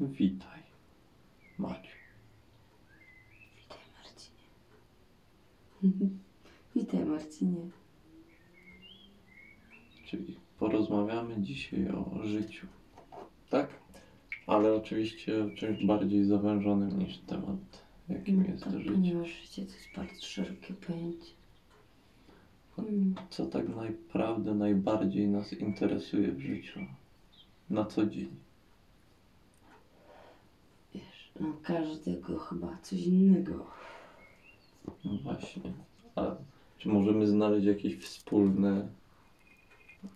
Witaj, Maciu. Witaj Marcinie. Witaj Marcinie. Czyli porozmawiamy dzisiaj o życiu. Tak? Ale oczywiście o czymś bardziej zawężonym niż temat, jakim jest tak, życie. ponieważ życie to jest bardzo szerokie pojęcie. Mm. Co tak naprawdę najbardziej nas interesuje w życiu? Na co dzień? No każdego chyba coś innego. No właśnie. A czy możemy znaleźć jakieś wspólne,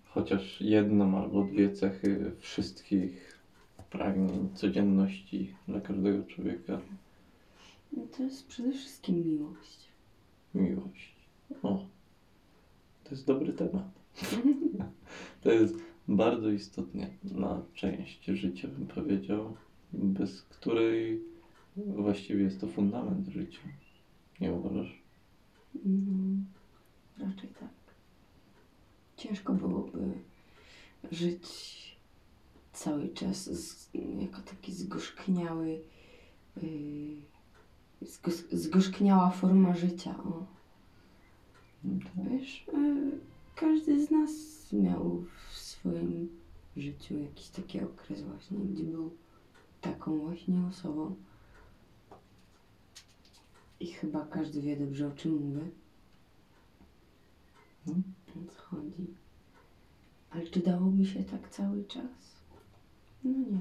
chociaż jedną albo dwie cechy wszystkich pragnień codzienności dla każdego człowieka? No to jest przede wszystkim miłość. Miłość. O, to jest dobry temat. To jest bardzo istotna część życia, bym powiedział, bez której właściwie jest to fundament życia. Nie uważasz? Mm, raczej tak. Ciężko byłoby żyć cały czas z, jako taki zgorzkniały, yy, zgorzkniała forma życia. O. Wiesz, yy, każdy z nas miał w swoim życiu jakiś taki okres właśnie, gdzie był taką właśnie osobą. I chyba każdy wie dobrze o czym mówię. Mhm. O co chodzi. Ale czy dałoby się tak cały czas? No nie.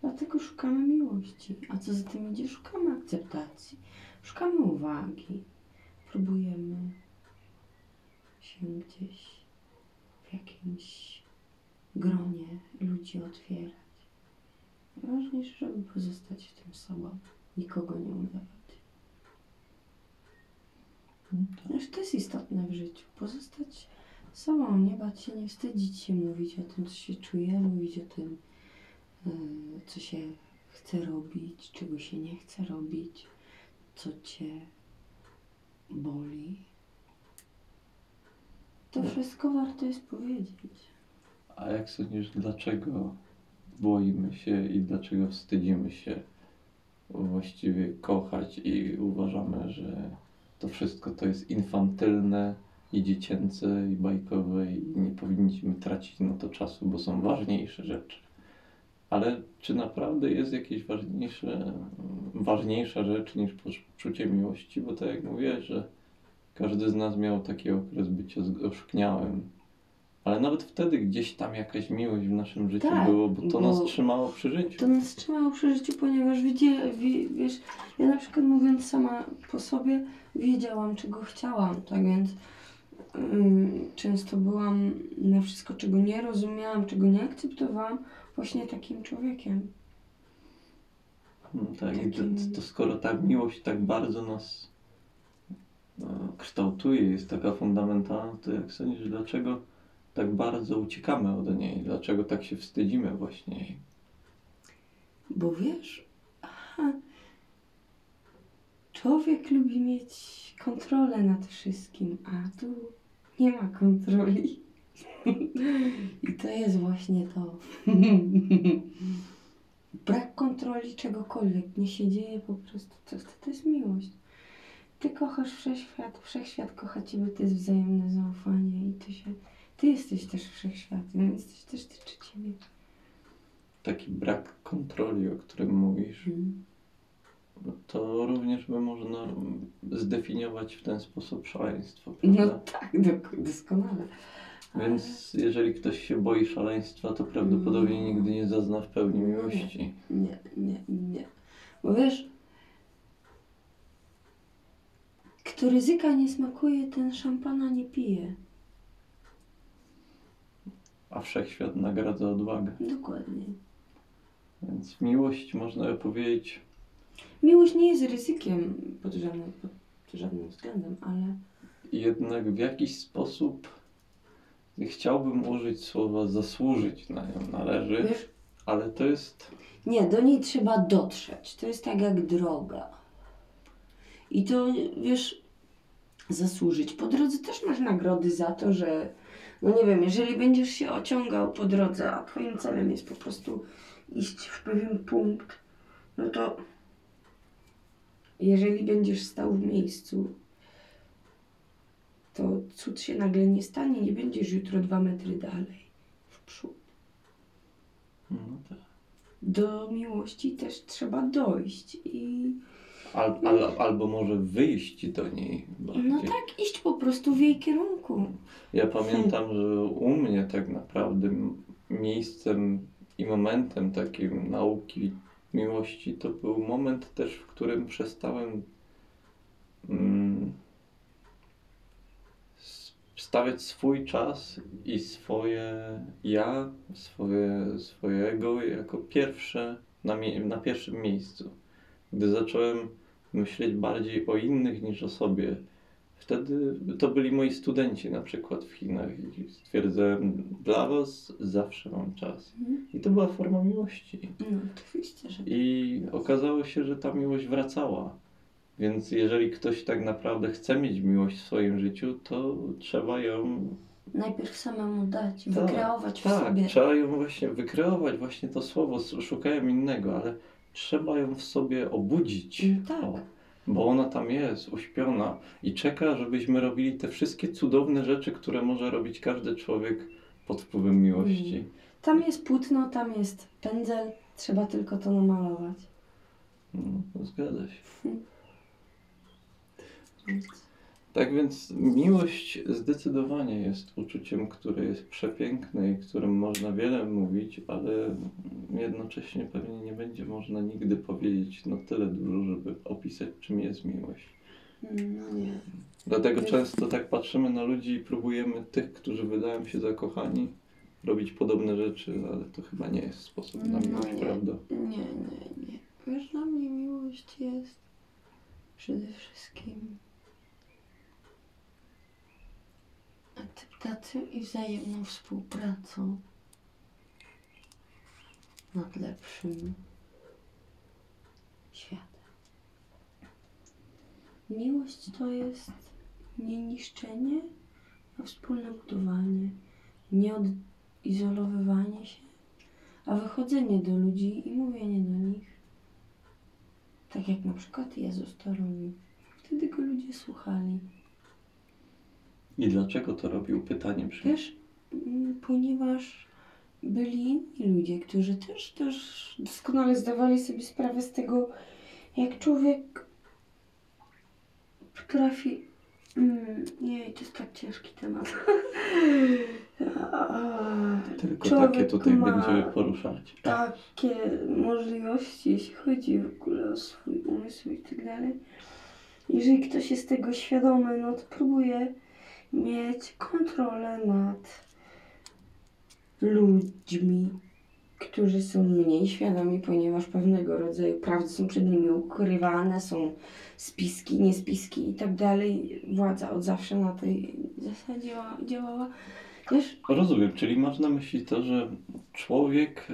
Dlatego szukamy miłości. A co za tym idzie? Szukamy akceptacji. Szukamy uwagi. Próbujemy się gdzieś w jakimś gronie ludzi otwierać. Najważniejsze, żeby pozostać w tym sobą. Nikogo nie udawać. Wiesz, to jest istotne w życiu. Pozostać sobą, nie bać się, nie wstydzić się mówić o tym, co się czuje, mówić o tym, yy, co się chce robić, czego się nie chce robić, co cię boli. To wszystko warto jest powiedzieć. A jak sądzisz, dlaczego boimy się i dlaczego wstydzimy się właściwie kochać i uważamy, że to wszystko to jest infantylne i dziecięce i bajkowe i nie powinniśmy tracić na to czasu, bo są ważniejsze rzeczy. Ale czy naprawdę jest jakieś ważniejsze, ważniejsza rzecz niż poczucie miłości? Bo tak jak mówię, że każdy z nas miał taki okres bycia zgorzkniałym. Ale nawet wtedy gdzieś tam jakaś miłość w naszym życiu Tak, było, bo to bo- nas trzymało przy życiu. To nas trzymało przy życiu, ponieważ wie, wiesz, ja na przykład mówiąc sama po sobie, wiedziałam czego chciałam, tak więc ym, często byłam na wszystko, czego nie rozumiałam, czego nie akceptowałam, właśnie takim człowiekiem. No tak, i to, Takim- to skoro ta miłość tak bardzo nas e, kształtuje, jest taka fundamentalna, to jak sądzisz, dlaczego tak bardzo uciekamy od niej? Dlaczego tak się wstydzimy właśnie jej? Bo wiesz, aha, człowiek lubi mieć kontrolę nad wszystkim, a tu nie ma kontroli. I to jest właśnie to. Brak kontroli czegokolwiek nie się dzieje po prostu. To, to jest miłość. Ty kochasz wszechświat, wszechświat kocha ciebie, to jest wzajemne zaufanie i to się. Ty jesteś też wszechświatem, jesteś też tyczy ciebie. Taki brak kontroli, o którym mówisz, Mhm. to również by można zdefiniować w ten sposób szaleństwo, No prawda? tak, dok- doskonale. Ale- Więc jeżeli ktoś się boi szaleństwa, to prawdopodobnie Mm. nigdy nie zazna w pełni miłości. Nie, nie, nie. Bo wiesz, kto ryzyka nie smakuje, ten szampana nie pije. A wszechświat nagradza odwagę. Dokładnie. Więc miłość, można powiedzieć, Miłość nie jest ryzykiem pod żadnym, pod żadnym względem, ale jednak w jakiś sposób chciałbym użyć słowa zasłużyć na nią należy, wiesz, ale to jest nie, do niej trzeba dotrzeć. To jest tak jak droga. I to, wiesz, zasłużyć. Po drodze też masz nagrody za to, że No nie wiem, jeżeli będziesz się ociągał po drodze, a twoim celem jest po prostu iść w pewien punkt, no to jeżeli będziesz stał w miejscu, to cud się nagle nie stanie, nie będziesz jutro dwa metry dalej w przód. No tak. Do miłości też trzeba dojść i Al, al, albo może wyjść do niej bardziej. no tak, iść po prostu w jej kierunku. Ja pamiętam, że u mnie tak naprawdę miejscem i momentem takim nauki miłości to był moment też, w którym przestałem mm, stawiać swój czas i swoje ja, swoje, swojego jako pierwsze na, na pierwszym miejscu. Gdy zacząłem myśleć bardziej o innych niż o sobie, Wtedy to byli moi studenci na przykład w Chinach i stwierdzałem, dla was zawsze mam czas. I to była forma miłości. No oczywiście, że I okazało się, że ta miłość wracała. Więc jeżeli ktoś tak naprawdę chce mieć miłość w swoim życiu, to trzeba ją najpierw samemu dać, Tak, wykreować w tak, sobie. trzeba ją właśnie wykreować, właśnie to słowo, szukałem innego, ale trzeba ją w sobie obudzić. Mm, tak. O, bo ona tam jest, uśpiona i czeka, żebyśmy robili te wszystkie cudowne rzeczy, które może robić każdy człowiek pod wpływem miłości. Mm. Tam jest płótno, tam jest pędzel, trzeba tylko to namalować. No, zgadza się. Tak więc miłość zdecydowanie jest uczuciem, które jest przepiękne i którym można wiele mówić, ale jednocześnie pewnie nie będzie można nigdy powiedzieć no tyle dużo, żeby opisać czym jest miłość. No nie. Dlatego często tak patrzymy na ludzi i próbujemy tych, którzy wydają się zakochani, robić podobne rzeczy, ale to chyba nie jest sposób na No miłość, nie. prawda? Nie, nie, nie. Wiesz, dla mnie miłość jest przede wszystkim akceptacją i wzajemną współpracą nad lepszym światem. Miłość to jest nie niszczenie, a wspólne budowanie, nie odizolowywanie się, a wychodzenie do ludzi i mówienie do nich. Tak jak na przykład Jezus to robił. Wtedy go ludzie słuchali. I dlaczego to robił? Pytanie brzmi. Wiesz, mm, ponieważ byli inni ludzie, którzy też, też doskonale zdawali sobie sprawę z tego, jak człowiek potrafi. Mm, nie, to jest tak ciężki temat. Tylko człowiek takie tutaj ma- będziemy poruszać. takie możliwości, jeśli chodzi w ogóle o swój umysł i tak dalej. Jeżeli ktoś jest tego świadomy, no to próbuje mieć kontrolę nad ludźmi, którzy są mniej świadomi, ponieważ pewnego rodzaju prawdy są przed nimi ukrywane, są spiski, niespiski i tak dalej. Władza od zawsze na tej zasadzie działała. Wiesz, Rozumiem, czyli masz na myśli to, że człowiek,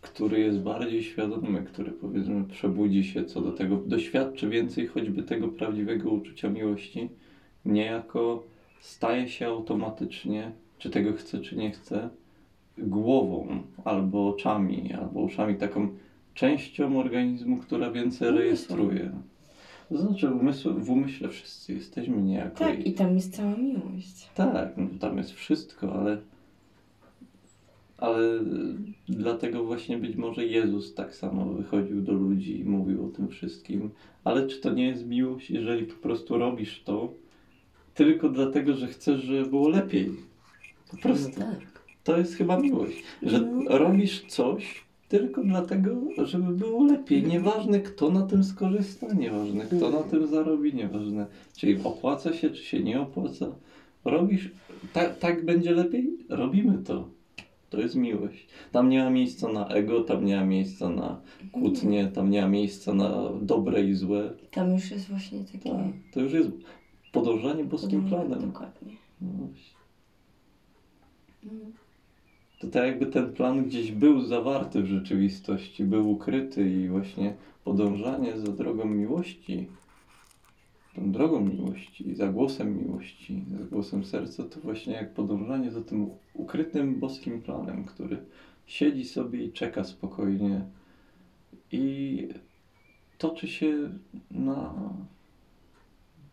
który jest bardziej świadomy, który powiedzmy przebudzi się co do tego, doświadczy więcej choćby tego prawdziwego uczucia miłości, niejako staje się automatycznie, czy tego chce, czy nie chce, głową, albo oczami, albo uszami, taką częścią organizmu, która więcej rejestruje. To znaczy, umysł, w umyśle wszyscy jesteśmy niejako. tak, i tam jest cała miłość. Tak, no, tam jest wszystko, ale, ale dlatego właśnie być może Jezus tak samo wychodził do ludzi i mówił o tym wszystkim. Ale czy to nie jest miłość, jeżeli po prostu robisz to tylko dlatego, że chcesz, żeby było lepiej? Po prostu. No tak. To jest chyba miłość, że No robisz coś tylko dlatego, żeby było lepiej. Nieważne kto na tym skorzysta, nieważne kto na tym zarobi, nieważne czy opłaca się, czy się nie opłaca. Robisz, tak, tak będzie lepiej, robimy to. To jest miłość. Tam nie ma miejsca na ego, tam nie ma miejsca na kłótnie, tam nie ma miejsca na dobre i złe. Tam już jest właśnie takie Tak, to już jest podążanie boskim podążanie, planem. Dokładnie. No. Mm. To tak jakby ten plan gdzieś był zawarty w rzeczywistości, był ukryty i właśnie podążanie za drogą miłości tą drogą miłości, za głosem miłości, za głosem serca, to właśnie jak podążanie za tym ukrytym boskim planem, który siedzi sobie i czeka spokojnie i toczy się na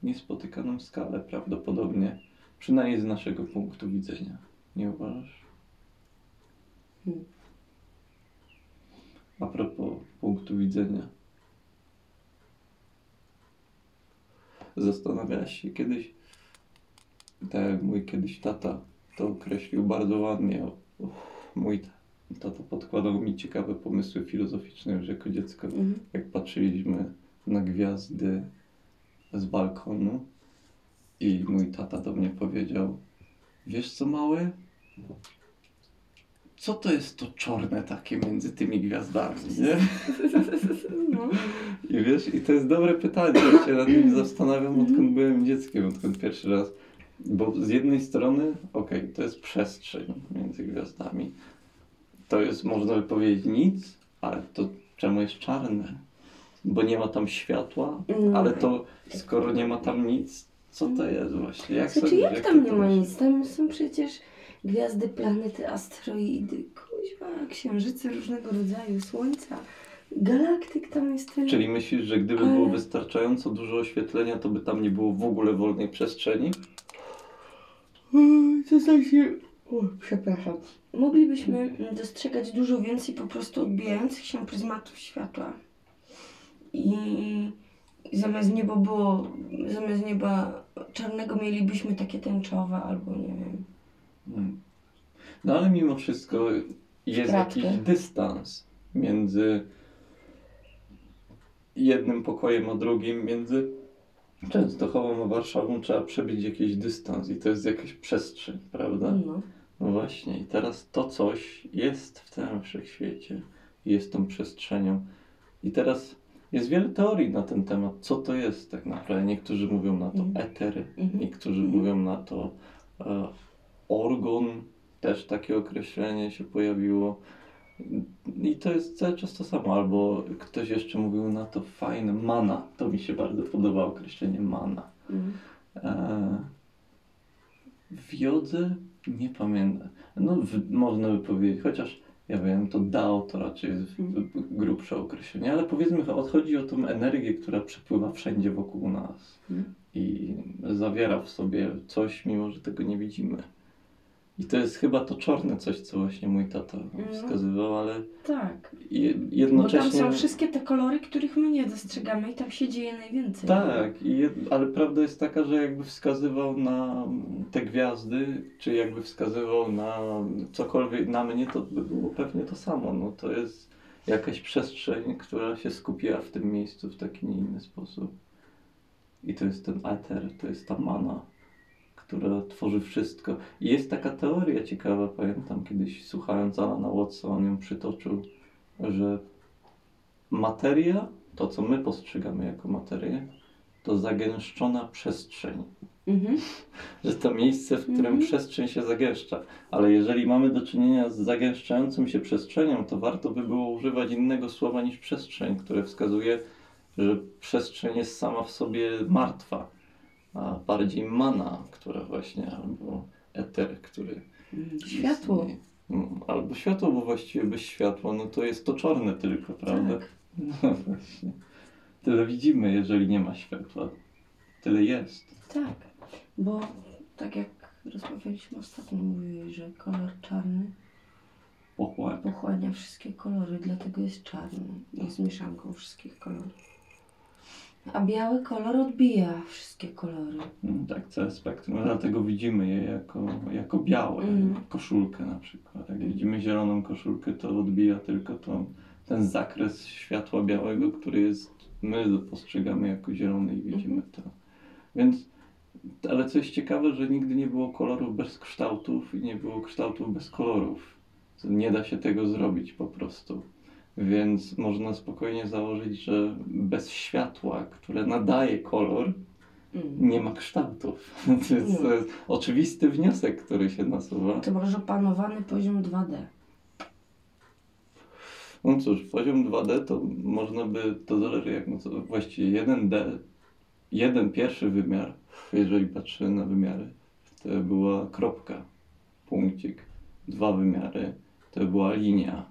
niespotykaną skalę prawdopodobnie, przynajmniej z naszego punktu widzenia. Nie uważasz? Hmm. A propos punktu widzenia. Zastanawiałaś się kiedyś, tak jak mój kiedyś tata to określił bardzo ładnie. Uff, mój tata podkładał mi ciekawe pomysły filozoficzne już jako dziecko. Mhm. Jak patrzyliśmy na gwiazdy z balkonu i mój tata do mnie powiedział Wiesz co mały? Co to jest to czarne takie między tymi gwiazdami, nie? No. I wiesz, i to jest dobre pytanie, ja się nad nim zastanawiam, odkąd byłem dzieckiem, odkąd pierwszy raz. Bo z jednej strony, okej, to jest przestrzeń między gwiazdami. To jest, można by powiedzieć, nic, ale to czemu jest czarne? Bo nie ma tam światła, Mm. ale to skoro nie ma tam nic, co to jest właśnie? Jak Znaczy, sądzisz, jak jak tam nie ma nic? Tam są przecież gwiazdy, planety, asteroidy, kuźwa, księżyce różnego rodzaju, słońca. Galaktyk tam jest tyle. Czyli myślisz, że gdyby Ale- było wystarczająco dużo oświetlenia, to by tam nie było w ogóle wolnej przestrzeni? Co za się... O, przepraszam. Moglibyśmy dostrzegać dużo więcej po prostu odbijających się pryzmatów światła. I zamiast nieba było, zamiast nieba czarnego mielibyśmy takie tęczowe albo nie wiem. Mm. No ale mimo wszystko jest Kratkę. jakiś dystans między jednym pokojem a drugim, między Częstochową a Warszawą trzeba przebić jakiś dystans i to jest jakaś przestrzeń, prawda? No. No właśnie, i teraz to coś jest w całym wszechświecie, jest tą przestrzenią. I teraz jest wiele teorii na ten temat, co to jest tak naprawdę. Niektórzy mówią na to Mhm. eter, Mhm. niektórzy Mhm. mówią na to e, orgon, też takie określenie się pojawiło. I to jest cały czas to samo. Albo ktoś jeszcze mówił na to fajne, mana. To mi się bardzo podoba określenie mana. Mm. E, w jodze nie pamiętam. No, w, można by powiedzieć, chociaż ja wiem, to Dao to raczej jest grubsze określenie, ale powiedzmy, że chodzi o tą energię, która przepływa wszędzie wokół nas Mm. i zawiera w sobie coś, mimo że tego nie widzimy. I to jest chyba to czarne coś, co właśnie mój tata No. wskazywał, ale Tak. je, Bo tam jednocześnie... są wszystkie te kolory, których my nie dostrzegamy i tam się dzieje najwięcej. Tak, i jed... ale prawda jest taka, że jakby wskazywał na te gwiazdy, czy jakby wskazywał na cokolwiek na mnie, to by było pewnie to samo. No to jest jakaś przestrzeń, która się skupiła w tym miejscu w taki, nie inny sposób. I to jest ten eter, to jest ta mana, która tworzy wszystko. I jest taka teoria ciekawa, pamiętam kiedyś słuchając Alana Watsa, on ją przytoczył, że materia, to co my postrzegamy jako materię, to zagęszczona przestrzeń. Mhm. Że to miejsce, w którym Mhm. przestrzeń się zagęszcza. Ale jeżeli mamy do czynienia z zagęszczającą się przestrzenią, to warto by było używać innego słowa niż przestrzeń, które wskazuje, że przestrzeń jest sama w sobie martwa, a bardziej mana, która właśnie, albo eter, który Światło. istnieje. No, Albo światło, bo właściwie bez światła, no to jest to czarne tylko, prawda? Tak. No właśnie. Tyle widzimy, jeżeli nie ma światła. Tyle jest. Tak. Bo tak jak rozmawialiśmy ostatnio, mówiłeś, że kolor czarny Pochłania. pochłania wszystkie kolory, dlatego jest czarny. Jest mieszanką wszystkich kolorów. A biały kolor odbija wszystkie kolory. Mm, Tak, całe spektrum. Dlatego widzimy je jako, jako białe. Mhm. Koszulkę na przykład. Jak widzimy zieloną koszulkę, to odbija tylko tą, ten zakres światła białego, który jest, my postrzegamy jako zielony i widzimy to. Więc, ale co jest ciekawe, że nigdy nie było kolorów bez kształtów i nie było kształtów bez kolorów. Nie da się tego zrobić po prostu. Więc można spokojnie założyć, że bez światła, które nadaje kolor, Mm. nie ma kształtów. To jest, to jest oczywisty wniosek, który się nasuwa. To może opanowany poziom 2D. No cóż, poziom 2D to można by, to zależy jak, no to właściwie 1D jeden pierwszy wymiar, jeżeli patrzę na wymiary, to była kropka, punkcik. Dwa wymiary, to była linia,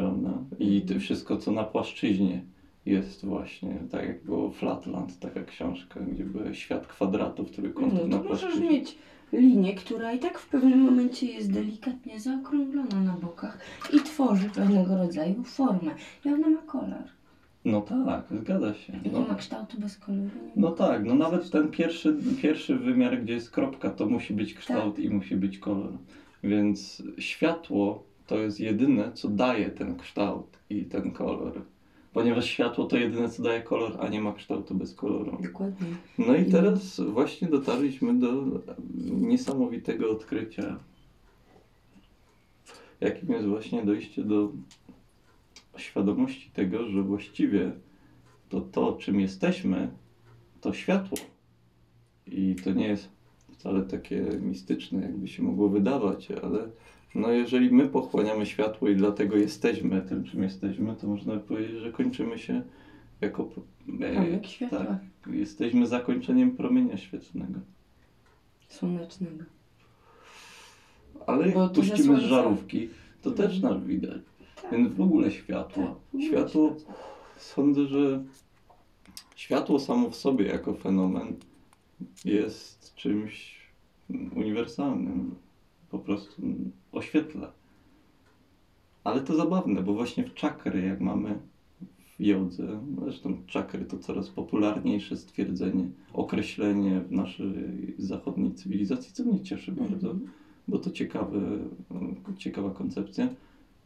prawda? I to wszystko, co na płaszczyźnie jest właśnie, tak jak było Flatland, taka książka, gdzie był świat kwadratów, trójkątów No na to możesz płaszczyźnie. mieć linię, która i tak w pewnym momencie jest delikatnie zaokrąglona na bokach i tworzy pewnego rodzaju formę. I ona ma kolor. No tak, zgadza się. I No. ma kształtu bez koloru. No tak, no nawet ten pierwszy, pierwszy wymiar, gdzie jest kropka, to musi być kształt i musi być kolor. Więc światło to jest jedyne, co daje ten kształt i ten kolor. Ponieważ światło to jedyne, co daje kolor, a nie ma kształtu bez koloru. Dokładnie. No i teraz właśnie dotarliśmy do niesamowitego odkrycia, jakim jest właśnie dojście do świadomości tego, że właściwie to to, czym jesteśmy, to światło. I to nie jest wcale takie mistyczne, jakby się mogło wydawać, ale no jeżeli my pochłaniamy światło i dlatego jesteśmy tym, czym jesteśmy, to można powiedzieć, że kończymy się jako... e, Promyk światła tak, jesteśmy zakończeniem promienia świetlnego. słonecznego. Ale Bo jak puścimy żarówki, to Mhm. też nas widać. Tak. Więc w ogóle światło. Tak, w ogóle światło, sądzę, że światło samo w sobie jako fenomen jest czymś uniwersalnym. Po prostu oświetla. Ale to zabawne, bo właśnie w czakry, jak mamy w jodze, zresztą czakry to coraz popularniejsze stwierdzenie, określenie w naszej zachodniej cywilizacji, co mnie cieszy bardzo Mhm. bo to ciekawe, ciekawa koncepcja,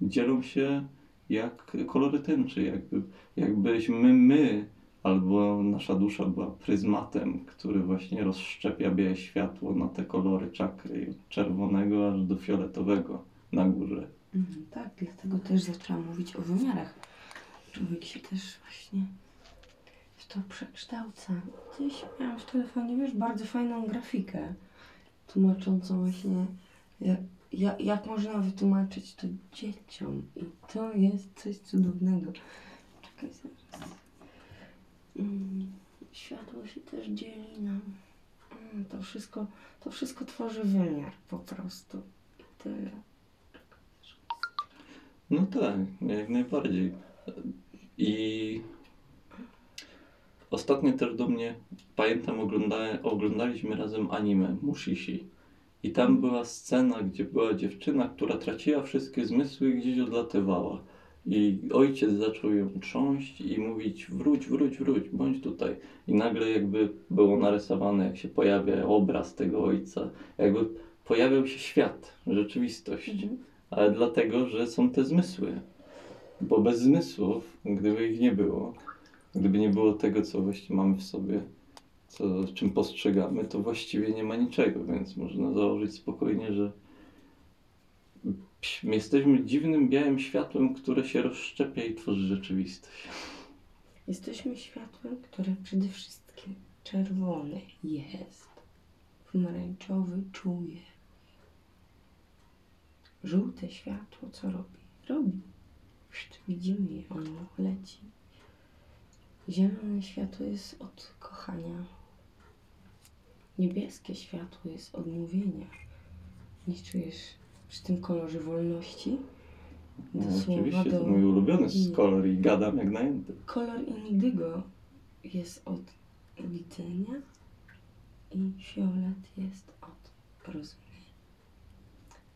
dzielą się jak kolory tęczy, jakby, jakbyśmy my albo nasza dusza była pryzmatem, który właśnie rozszczepia białe światło na te kolory czakry, czerwonego aż do fioletowego na górze. Mhm, tak, dlatego też zaczęłam mówić o wymiarach. Człowiek się też właśnie w to przekształca. Gdzieś miałam w telefonie, wiesz, bardzo fajną grafikę tłumaczącą właśnie, jak, jak, jak można wytłumaczyć to dzieciom. I to jest coś cudownego. Czekaj zaraz. Mm, światło się też dzieli na... Mm, to wszystko, to wszystko tworzy wymiar po prostu. Tyle. No tak, jak najbardziej. I ostatnio też do mnie, pamiętam, ogląda, oglądaliśmy razem anime Mushishi. I tam była scena, gdzie była dziewczyna, która traciła wszystkie zmysły i gdzieś odlatywała. I ojciec zaczął ją trząść i mówić: wróć, wróć, wróć, bądź tutaj. I nagle jakby było narysowane, jak się pojawia obraz tego ojca, jakby pojawiał się świat, rzeczywistość Mhm. ale dlatego, że są te zmysły. Bo bez zmysłów, gdyby ich nie było, gdyby nie było tego, co właśnie mamy w sobie, co, czym postrzegamy, to właściwie nie ma niczego, więc można założyć spokojnie, że jesteśmy dziwnym białym światłem, które się rozszczepia i tworzy rzeczywistość. Jesteśmy światłem, które przede wszystkim czerwone jest. Pomarańczowy czuje. Żółte światło co robi? Robi. Widzimy je, ono leci. Zielone światło jest od kochania. Niebieskie światło jest od mówienia. Nie czujesz przy tym kolorze wolności? No, oczywiście, do- to mój ulubiony kolor i gadam jak najęty. Kolor indygo jest od widzenia i fiolet jest od rozumienia.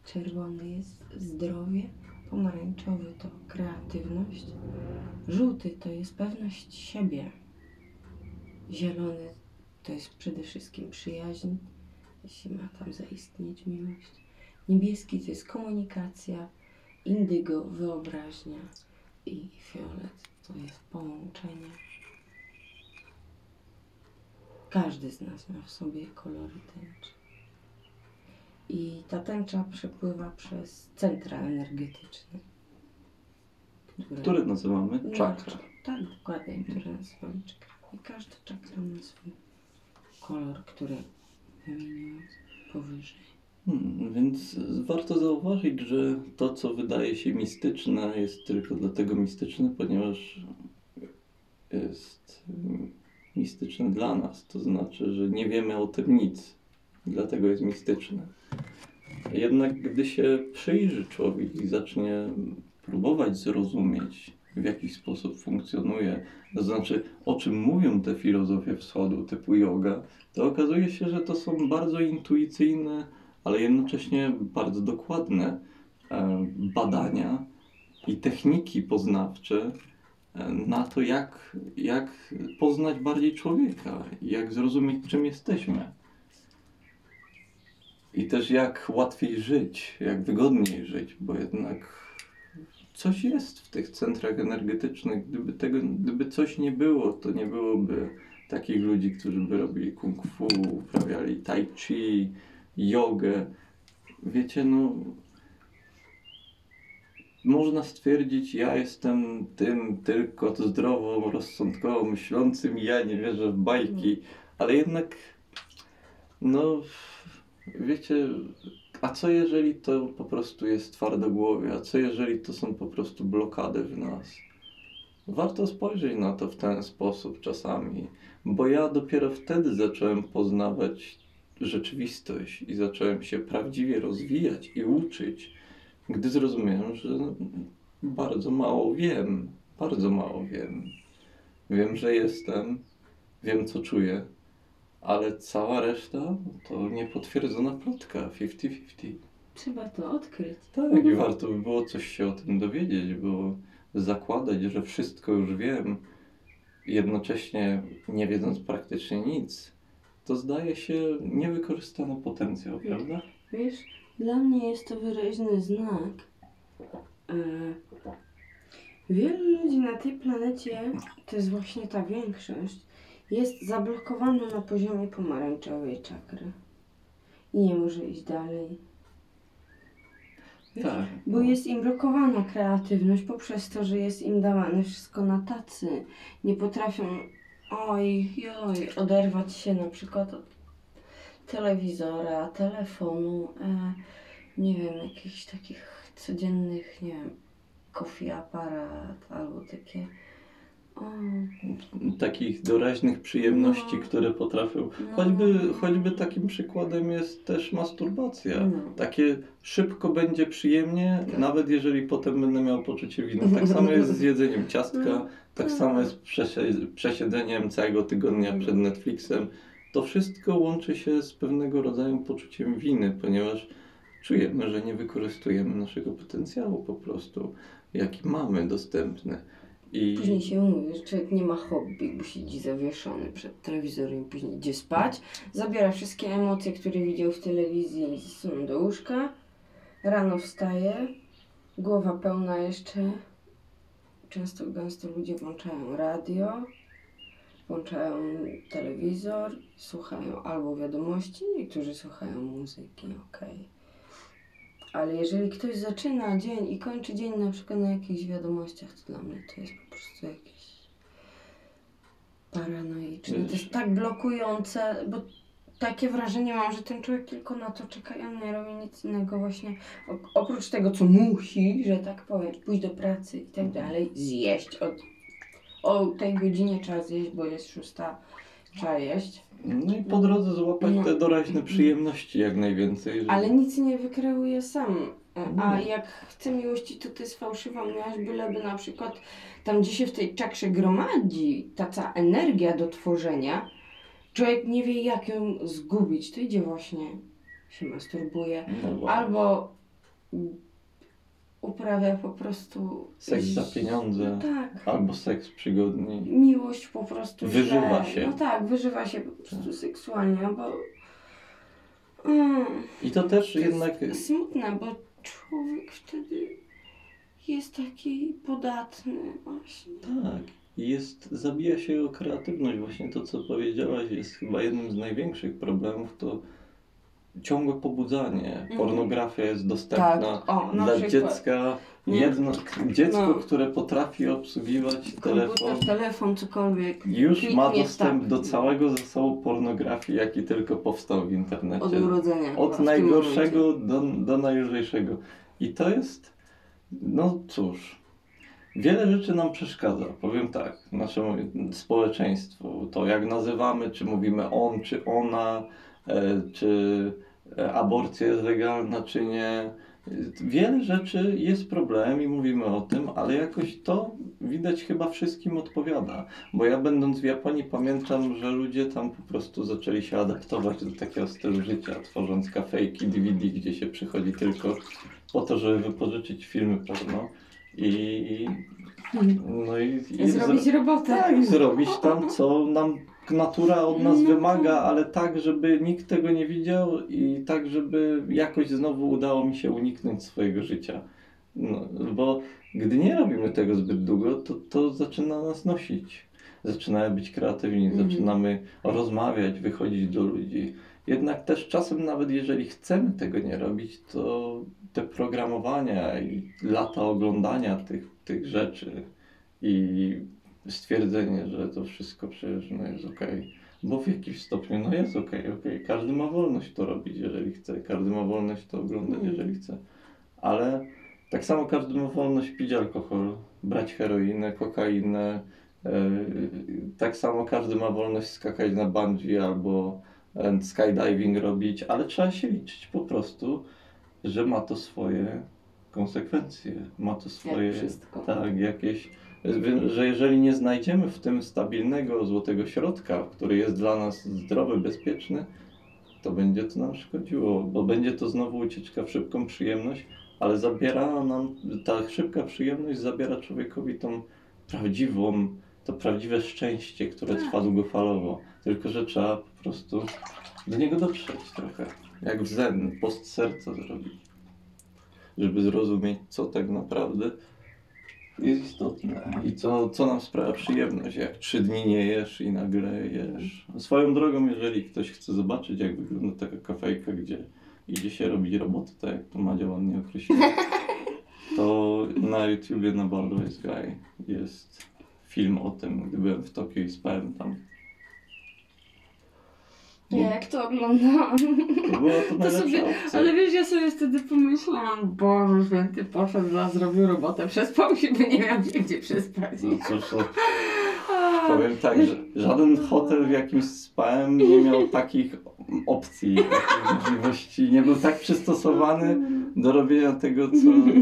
Czerwony jest zdrowie, pomarańczowy to kreatywność, żółty to jest pewność siebie, zielony to jest przede wszystkim przyjaźń, jeśli ma tam zaistnieć miłość, niebieski to jest komunikacja, indygo wyobraźnia i fiolet to jest połączenie. Każdy z nas ma w sobie kolory tęczy. I ta tęcza przepływa przez centra energetyczne. Które, Który nazywamy No, czakra. Tak, dokładnie, które nazywamy czakrami. I każda czakra ma swój kolor, który wymieniłam powyżej. Hmm, więc warto zauważyć, że to, co wydaje się mistyczne, jest tylko dlatego mistyczne, ponieważ jest mm, mistyczne dla nas. To znaczy, że nie wiemy o tym nic. Dlatego jest mistyczne. Jednak gdy się przyjrzy człowiek i zacznie próbować zrozumieć, w jaki sposób funkcjonuje, to znaczy o czym mówią te filozofie wschodu typu yoga, to okazuje się, że to są bardzo intuicyjne, ale jednocześnie bardzo dokładne e, badania i techniki poznawcze e, na to, jak, jak poznać bardziej człowieka, jak zrozumieć, czym jesteśmy. I też jak łatwiej żyć, jak wygodniej żyć, bo jednak coś jest w tych centrach energetycznych. Gdyby, tego, gdyby coś nie było, to nie byłoby takich ludzi, którzy by robili kung fu, uprawiali tai chi, jogę. Wiecie, no. Można stwierdzić, ja jestem tym tylko zdrowo, rozsądkowo myślącym, ja nie wierzę w bajki, ale jednak, no, wiecie, a co jeżeli to po prostu jest twardogłowie? A co jeżeli to są po prostu blokady w nas? Warto spojrzeć na to w ten sposób czasami, bo ja dopiero wtedy zacząłem poznawać rzeczywistość i zacząłem się prawdziwie rozwijać i uczyć, gdy zrozumiałem, że bardzo mało wiem, bardzo mało wiem. Wiem, że jestem, wiem co czuję, ale cała reszta to niepotwierdzona plotka 50-50. Trzeba to odkryć. Tak, i warto by było coś się o tym dowiedzieć, bo zakładać, że wszystko już wiem, jednocześnie nie wiedząc praktycznie nic, to zdaje się niewykorzystany potencjał, prawda? Wiesz, dla mnie jest to wyraźny znak. E, wielu ludzi na tej planecie, to jest właśnie ta większość, jest zablokowana na poziomie pomarańczowej czakry. I nie może iść dalej. Wiesz? Tak. Bo jest im blokowana kreatywność poprzez to, że jest im dawane wszystko na tacy. Nie potrafią, oj, oj, oderwać się na przykład od telewizora, telefonu, e, nie wiem, jakichś takich codziennych, nie wiem, coffee aparat albo takie. O, Takich doraźnych przyjemności, No. które potrafią. No. Choćby, choćby takim przykładem jest też masturbacja. no. Takie szybko będzie przyjemnie, Tak. nawet jeżeli potem będę miał poczucie winy. Tak samo jest z jedzeniem ciastka, No, tak samo jest przesiedzeniem całego tygodnia przed Netflixem. To wszystko łączy się z pewnego rodzaju poczuciem winy, ponieważ czujemy, że nie wykorzystujemy naszego potencjału po prostu, jaki mamy dostępny. I Później się mówi, że człowiek nie ma hobby, bo siedzi zawieszony przed telewizorem, później idzie spać, zabiera wszystkie emocje, które widział w telewizji i do łóżka. Rano wstaje, głowa pełna jeszcze. Często, gęsto ludzie włączają radio, włączają telewizor, słuchają albo wiadomości, niektórzy słuchają muzyki, okej. Ale jeżeli ktoś zaczyna dzień i kończy dzień na przykład na jakichś wiadomościach, to dla mnie to jest po prostu jakieś paranoiczne. To jest tak blokujące, bo takie wrażenie mam, że ten człowiek tylko na to czeka i on nie robi nic innego właśnie o- oprócz tego, co musi, że tak powiem, pójść do pracy i tak dalej, zjeść. Od, o tej godzinie trzeba zjeść, bo jest szósta, trzeba jeść. No i po drodze złapać No. te doraźne przyjemności jak najwięcej. żeby- Ale nic nie wykreuje sam. A Nie. jak chce miłości, to to jest fałszywa miłość, byleby na przykład tam, gdzie się w tej czakrze gromadzi ta cała energia do tworzenia, człowiek nie wie, jak ją zgubić, to idzie właśnie, się masturbuje, No albo uprawia po prostu... Seks za pieniądze. No tak. Albo seks przygodni. Miłość po prostu Wyżywa źle. się. No tak, wyżywa się po prostu seksualnie, bo... Mm. I to też To jednak. jest smutne, bo człowiek wtedy jest taki podatny właśnie. Tak. Jest, zabija się jego kreatywność. Właśnie to, co powiedziałaś, jest chyba jednym z największych problemów. To ciągłe pobudzanie. Mhm. Pornografia jest dostępna Tak, o, dla przykład. dziecka. Jedno, dziecko, No. które potrafi obsługiwać telefon, Komputer, telefon, cokolwiek. już ma dostęp tak. do całego zasobu pornografii, jaki tylko powstał w internecie. Od urodzenia. Od najgorszego do, do najlżejszego. I to jest, no cóż, wiele rzeczy nam przeszkadza. Powiem tak, naszemu społeczeństwu, to jak nazywamy, czy mówimy on, czy ona, e, czy e, aborcja jest legalna, czy nie. Wiele rzeczy jest problemem i mówimy o tym, ale jakoś to widać chyba wszystkim odpowiada. Bo ja będąc w Japonii pamiętam, że ludzie tam po prostu zaczęli się adaptować do takiego stylu życia, tworząc kafejki, DVD, gdzie się przychodzi tylko po to, żeby wypożyczyć filmy porno i no i, i Zrobić zro- robotę. tak, i zrobić tam, co nam natura od nas No wymaga, ale tak, żeby nikt tego nie widział i tak, żeby jakoś znowu udało mi się uniknąć swojego życia. No, bo gdy nie robimy tego zbyt długo, to, to zaczyna nas nosić. Zaczynamy być kreatywni, Mhm. zaczynamy rozmawiać, wychodzić do ludzi. Jednak też czasem, nawet jeżeli chcemy tego nie robić, to te programowania i lata oglądania tych, tych rzeczy i stwierdzenie, że to wszystko przecież no jest okej. Bo w jakimś stopniu no jest okej, okej. Każdy ma wolność to robić, jeżeli chce. Każdy ma wolność to oglądać, Mhm. jeżeli chce. Ale tak samo każdy ma wolność pić alkohol, brać heroinę, kokainę. Yy, tak samo każdy ma wolność skakać na bungee albo e, skydiving robić, ale trzeba się liczyć po prostu, że ma to swoje konsekwencje, ma to swoje Jak tak, jakieś, że jeżeli nie znajdziemy w tym stabilnego złotego środka, który jest dla nas zdrowy, bezpieczny, to będzie to nam szkodziło, bo będzie to znowu ucieczka w szybką przyjemność, ale zabiera nam, ta szybka przyjemność zabiera człowiekowi tą prawdziwą, to prawdziwe szczęście, które Tak. trwa długofalowo. Tylko, że trzeba po prostu do niego dotrzeć trochę. Jak w zen, post serca zrobić. Żeby zrozumieć, co tak naprawdę jest istotne i co, co nam sprawia przyjemność, jak trzy dni nie jesz i nagle jesz. Swoją drogą, jeżeli ktoś chce zobaczyć, jak wygląda taka kafejka, gdzie idzie się robić robotę, tak jak to Madzia ładnie określiła, to na YouTubie na Baldur's Guy jest film o tym, gdy byłem w Tokio i spałem tam. Ja jak to oglądałam. To była to najlepsza sobie- opcja. Ale wiesz, ja sobie wtedy pomyślałam, Boże święty, poszedł, dla zrobił robotę, przespał się, by nie miał gdzie, gdzie przespać. No cóż, to A, powiem tak, że żaden hotel, w jakim spałem, nie miał takich opcji, takich możliwości. Nie był tak przystosowany do robienia tego, co,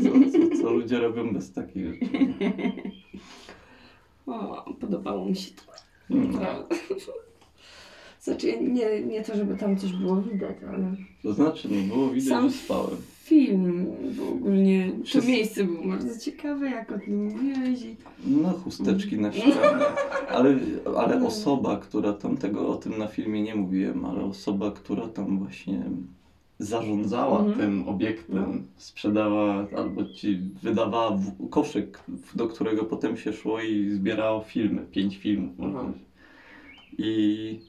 co, co, co ludzie robią bez takich rzeczy. O, podobało mi się to. Mm. Naprawdę. Znaczy, nie, nie to, żeby tam coś było widać, ale To znaczy, no było widać, Sam że spałem. film był ogólnie, to Wszyscy- miejsce było bardzo ciekawe, jak o tym mówiłeś i... No, chusteczki na ścianie. Ale, ale No. osoba, która tam tego o tym na filmie nie mówiłem, ale osoba, która tam właśnie zarządzała Mhm. tym obiektem, sprzedała albo ci wydawała w- koszyk, do którego potem się szło i zbierało filmy, pięć filmów. I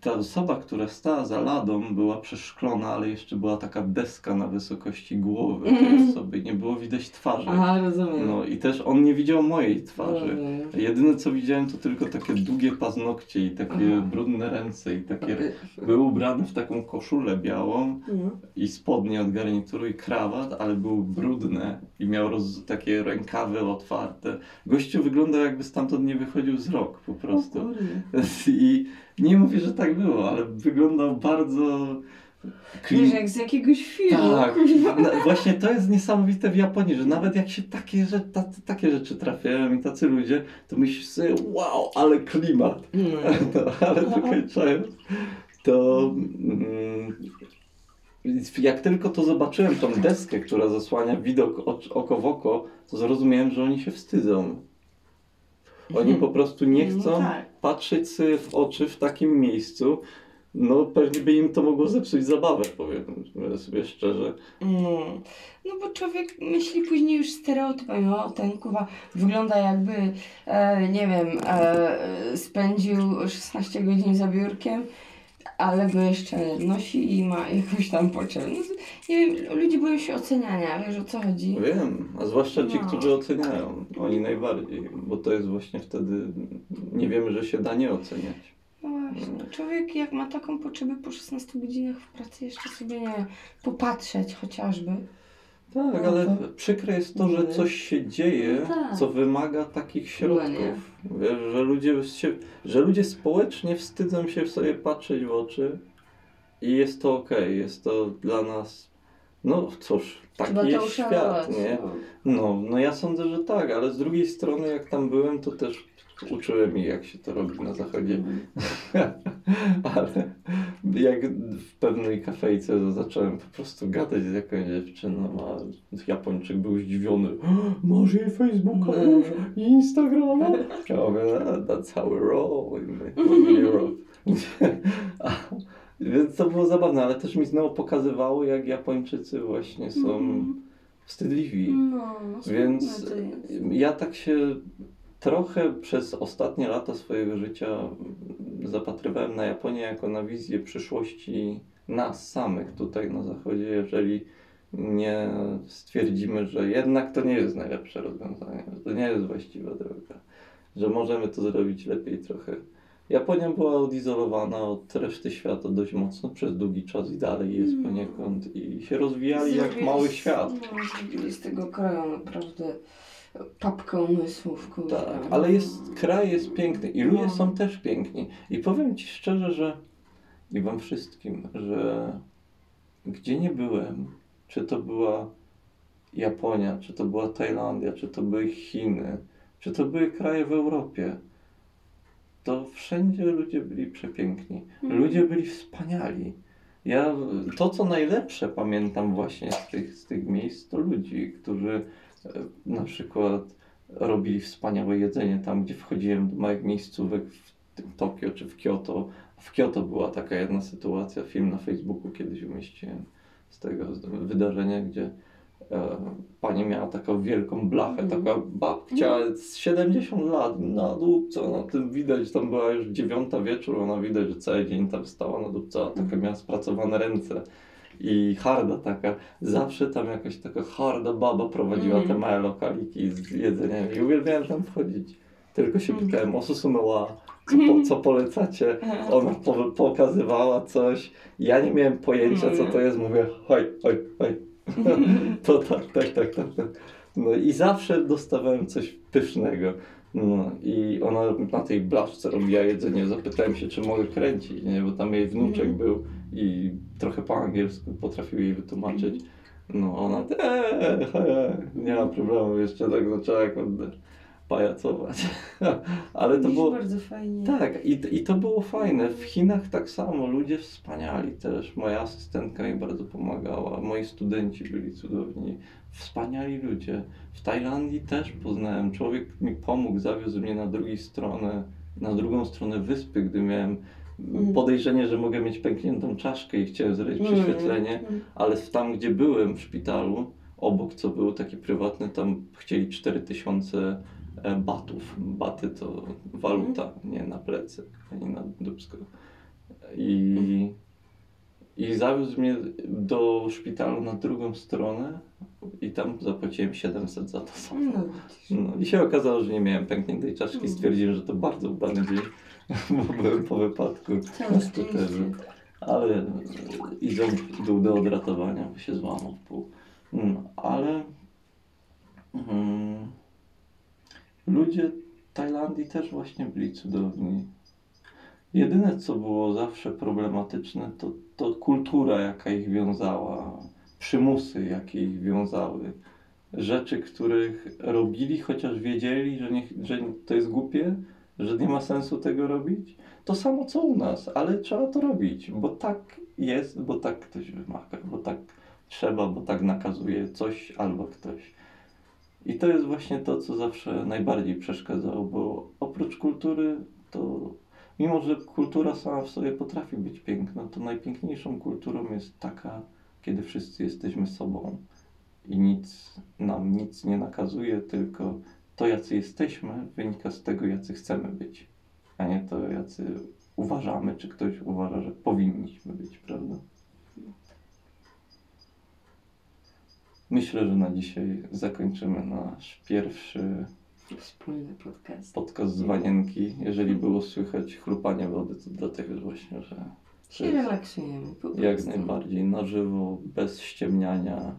ta osoba, która stała za ladą, była przeszklona, ale jeszcze była taka deska na wysokości głowy tej Mhm. osoby. Nie było widać twarzy. Aha, rozumiem. No i też on nie widział mojej twarzy. Rozumiem. Jedyne co widziałem to tylko takie długie paznokcie i takie Aha. brudne ręce i takie... Był ubrany w taką koszulę białą No. i spodnie od garnituru i krawat, ale był brudne i miał roz... takie rękawy otwarte. Gościu wyglądał jakby stamtąd nie wychodził z rok po prostu. I nie mówię, że tak było, ale wyglądał bardzo... Wiesz, jak z jakiegoś filmu. Tak, no, właśnie to jest niesamowite w Japonii, że nawet jak się takie, że, tacy, takie rzeczy trafiają i tacy ludzie, to myślisz sobie, wow, ale klimat. No. No, ale dokończając, to mm, jak tylko to zobaczyłem, tą deskę, która zasłania widok oko w oko, to zrozumiałem, że oni się wstydzą. Oni po prostu nie No chcą tak. patrzeć sobie w oczy w takim miejscu. No pewnie by im to mogło zepsuć zabawę, powiem sobie szczerze. No. no bo człowiek myśli później już stereotypami, o ten kuwa wygląda jakby, e, nie wiem, e, spędził 16 godzin za biurkiem, ale go jeszcze nosi i ma jakąś tam potrzebę. No, nie wiem, ludzie boją się oceniania, wiesz o co chodzi? Wiem, a zwłaszcza ci, No. którzy oceniają. Oni najbardziej, bo to jest właśnie wtedy, nie wiemy, że się da nie oceniać. No właśnie, człowiek jak ma taką potrzebę po 16 godzinach w pracy jeszcze sobie, nie popatrzeć chociażby. Tak, No ale to- przykre jest to, że Nie. coś się dzieje, No tak. co wymaga takich No środków. Wiesz, że ludzie, się, że ludzie społecznie wstydzą się w sobie patrzeć w oczy i jest to okej, jest to dla nas, no cóż, taki Trzeba jest świat, nie? no. No, no ja sądzę, że tak, ale z drugiej strony jak tam byłem, to też uczyłem ich, jak się to robi na zachodzie. Ale jak w pewnej kafejce zacząłem po prostu gadać z jakąś dziewczyną, a Japończyk był zdziwiony. Masz jej Facebooka już i Instagrama? Ja mówię, "No, that's how we roll in Europe. Więc to było zabawne, ale też mi znowu pokazywało, jak Japończycy właśnie są Mhm. wstydliwi. No, no Więc ja tak się trochę przez ostatnie lata swojego życia zapatrywałem na Japonię jako na wizję przyszłości nas samych tutaj na zachodzie, jeżeli nie stwierdzimy, że jednak to nie jest najlepsze rozwiązanie, że to nie jest właściwa droga, że możemy to zrobić lepiej trochę. Japonia była odizolowana od reszty świata dość mocno przez długi czas i dalej jest Mm. poniekąd i się rozwijali jak Zrobili mały z- świat. No, z tego kraju naprawdę papkę umysłów. Tak, ale jest, kraj jest piękny i ludzie No. są też piękni. I powiem Ci szczerze, że i Wam wszystkim, że gdzie nie byłem, czy to była Japonia, czy to była Tajlandia, czy to były Chiny, czy to były kraje w Europie, to wszędzie ludzie byli przepiękni. Mhm. Ludzie byli wspaniali. Ja to, co najlepsze pamiętam właśnie z tych, z tych miejsc, to ludzi, którzy na przykład robili wspaniałe jedzenie tam, gdzie wchodziłem do małych miejscówek w Tokio czy w Kyoto. W Kyoto była taka jedna sytuacja, film na Facebooku kiedyś umieściłem z tego wydarzenia, gdzie e, pani miała taką wielką blachę, Mhm. taka babcia z 70 lat na dupce, na tym widać, tam była już dziewiąta wieczór, ona widać, że cały dzień tam stała na dupce, a taka Mhm. miała spracowane ręce i harda taka, zawsze tam jakaś taka harda baba prowadziła te Mhm. małe lokaliki z jedzeniem i uwielbiałem tam wchodzić. Tylko się Mhm. pytałem, o susunoła, co, po, co polecacie? Ona po, pokazywała coś, ja nie miałem pojęcia co to jest, mówię hoj, hoj, hoj. to tak, tak, tak, tak, tak. No i zawsze dostawałem coś pysznego. No i ona na tej blaszce robiła jedzenie, zapytałem się, czy mogę kręcić, nie? bo tam jej wnuczek Mhm. był i trochę po angielsku potrafił jej wytłumaczyć. No ona, eee, nie ma problemu, jeszcze tak zaczęła jak pajacować. Ale to było... bardzo fajnie. Tak, i, i to było fajne. W Chinach tak samo, ludzie wspaniali też. Moja asystentka mi bardzo pomagała, moi studenci byli cudowni. Wspaniali ludzie. W Tajlandii też poznałem. Człowiek mi pomógł, zawiózł mnie na drugiej stronę, na drugą stronę wyspy, gdy miałem. Podejrzenie, że mogę mieć pękniętą czaszkę i chciałem zrobić Mm, prześwietlenie, mm. ale tam, gdzie byłem w szpitalu, obok co było takie prywatne, tam chcieli 4000 e, batów. Baty to waluta, nie na plecy, ani na dubsko. I, I zawiózł mnie do szpitalu na drugą stronę i tam zapłaciłem 700 za to samo. No. No, I się okazało, że nie miałem pękniętej czaszki. Mm. Stwierdziłem, że to bardzo udany dzień, bo byłem po wypadku. Szczęście. skuterze. Ale e, i ząb był do odratowania, się złamał w pół. No, ale mm, ludzie Tajlandii też właśnie byli cudowni. Jedyne, co było zawsze problematyczne, to, to kultura, jaka ich wiązała, przymusy, jakie ich wiązały. Rzeczy, których robili, chociaż wiedzieli, że, nie, że to jest głupie, że nie ma sensu tego robić. To samo co u nas, ale trzeba to robić, bo tak jest, bo tak ktoś wymaga, bo tak trzeba, bo tak nakazuje coś albo ktoś. I to jest właśnie to, co zawsze najbardziej przeszkadzało, bo oprócz kultury, to mimo, że kultura sama w sobie potrafi być piękna, to najpiękniejszą kulturą jest taka, kiedy wszyscy jesteśmy sobą i nic nam nic nie nakazuje, tylko to, jacy jesteśmy, wynika z tego, jacy chcemy być, a nie to, jacy uważamy, czy ktoś uważa, że powinniśmy być, prawda? Myślę, że na dzisiaj zakończymy nasz pierwszy Wspólny podcast. podcast z Wanienki. Jeżeli było słychać chrupanie wody, to dlatego właśnie, że Się relaksujemy po prostu. jak najbardziej na żywo, bez ściemniania.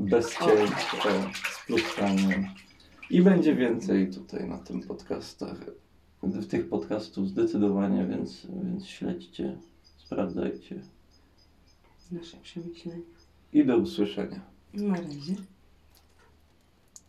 bez cięć, z pluskaniem. I będzie więcej tutaj na tym podcastach. W tych podcastów zdecydowanie, więc, więc śledźcie, sprawdzajcie. Nasze przemyślenia. I do usłyszenia. Na razie.